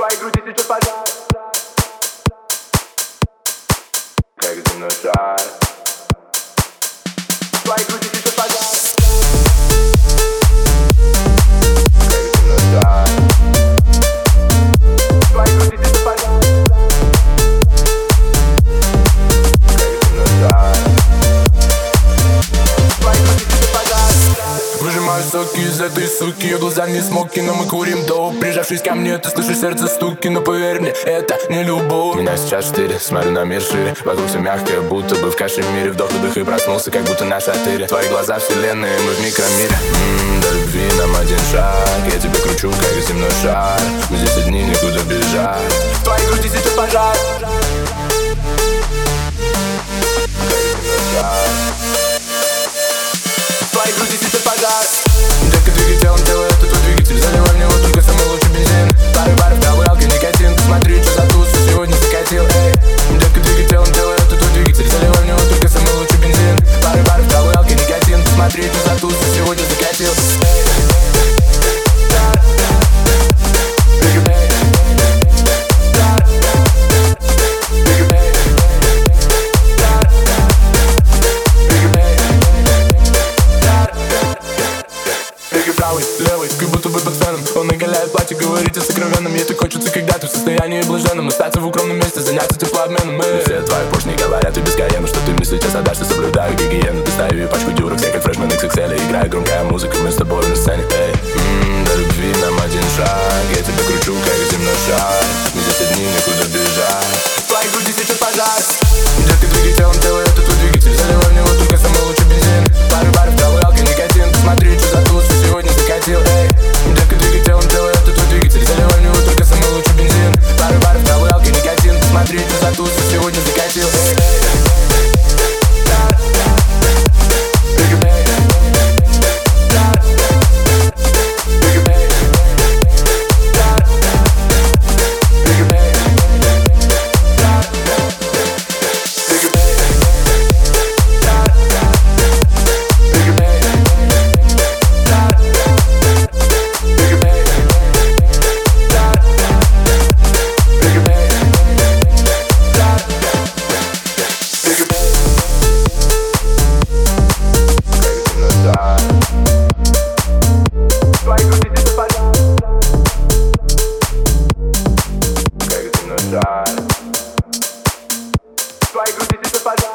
сейчас пожар Как земной шар В Соки из этой суки Ее глаза не смоки, но мы курим до Прижавшись ко мне, ты слышишь сердце стуки Но поверь мне, это не любовь. Меня сейчас четыре, смотрю на мир шире. Вокруг все мягкое, будто бы в кашемире Вдох, выдох и проснулся, как будто на шатыре. Твои глаза вселенные, мы в микромире. Ммм, до любви нам один шаг. Я тебя кручу, как земной шар. Мы здесь одни, никуда бежать В твоей груди сейчас пожар пьяным Если хочется, когда ты в состоянии блаженном Остаться в укромном месте, заняться теплообменом Мы все твои поршни говорят и без каена Что ты мыслить о задаче, соблюдаю гигиену. Ты стави пачку дюрок, все как фрешмен XXL Играет громкая музыка, мы с тобой на сцене. Эй, м-м, до любви нам один шаг Я тебя кручу, как земной шар. Мы здесь одни, никуда бежать. Твои твоей груди сейчас пожар doing is a guy feel vai do desespero